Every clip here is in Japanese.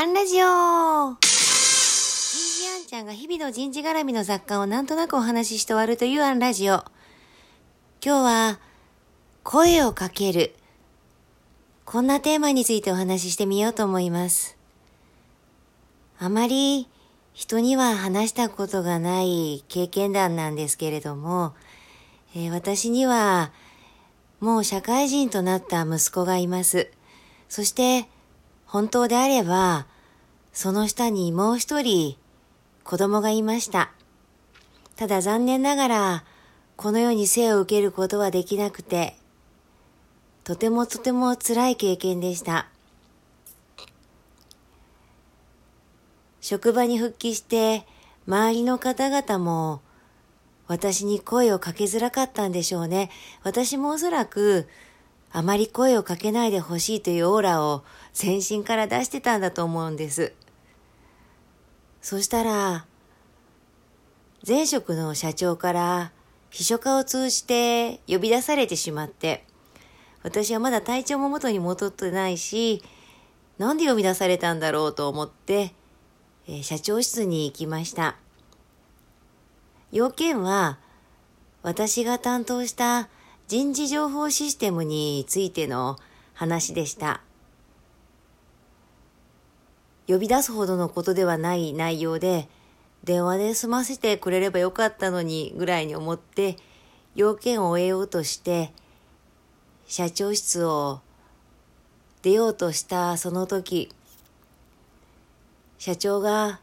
アンラジオ人事アンちゃんが日々の人事絡みの雑貨をなんとなくお話しして終わるというアンラジオ。今日は、声をかける。こんなテーマについてお話ししてみようと思います。あまり人には話したことがない経験談なんですけれども、えー、私にはもう社会人となった息子がいます。そして、本当であれば、その下にもう一人子供がいました。ただ残念ながら、この世に生を受けることはできなくて、とてもとても辛い経験でした。職場に復帰して、周りの方々も私に声をかけづらかったんでしょうね。私もおそらくあまり声をかけないでほしいというオーラを全身から出してたんだと思うんです。そしたら、前職の社長から秘書課を通じて呼び出されてしまって、私はまだ体調も元に戻ってないし、なんで呼び出されたんだろうと思って、え、社長室に行きました。要件は、私が担当した人事情報システムについての話でした。呼び出すほどのことではない内容で、電話で済ませてくれればよかったのにぐらいに思って、要件を終えようとして、社長室を出ようとしたその時、社長が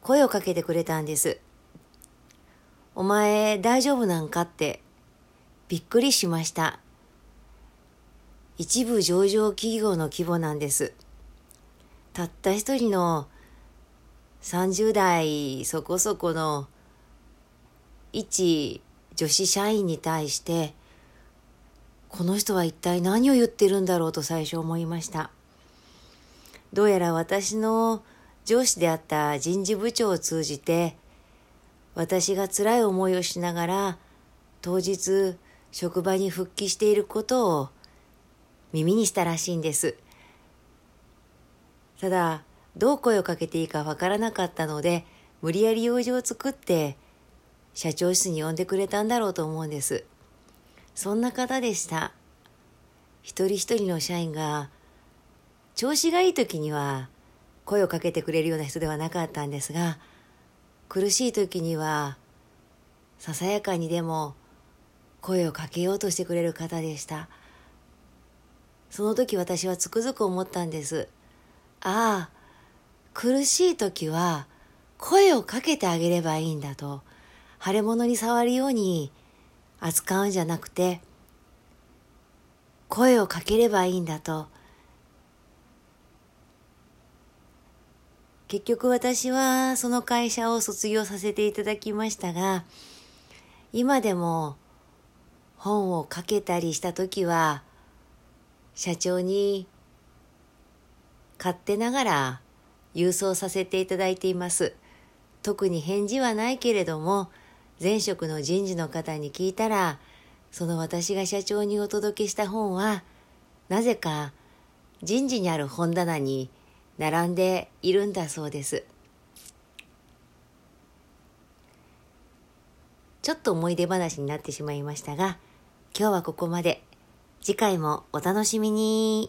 声をかけてくれたんです。お前大丈夫なんか？ってびっくりしました。一部上場企業の規模なんです。たった一人の30代そこそこの一女子社員に対してこの人は一体何を言ってるんだろうと最初思いました。どうやら私の上司であった人事部長を通じて私が辛い思いをしながら当日職場に復帰していることを耳にしたらしいんです。ただ、どう声をかけていいかわからなかったので、無理やり用事を作って社長室に呼んでくれたんだろうと思うんです。そんな方でした。一人一人の社員が調子がいい時には声をかけてくれるような人ではなかったんですが、苦しい時にはささやかにでも声をかけようとしてくれる方でした。その時私はつくづく思ったんです。ああ、苦しい時は声をかけてあげればいいんだと。腫れ物に触るように扱うんじゃなくて、声をかければいいんだと。結局私はその会社を卒業させていただきましたが、今でも本をかけたりした時は、社長に勝手ながら郵送させていただいています。特に返事はないけれども、前職の人事の方に聞いたら、その私が社長にお届けした本は、なぜか人事にある本棚に並んでいるんだそうです。ちょっと思い出話になってしまいましたが、今日はここまで。次回もお楽しみに。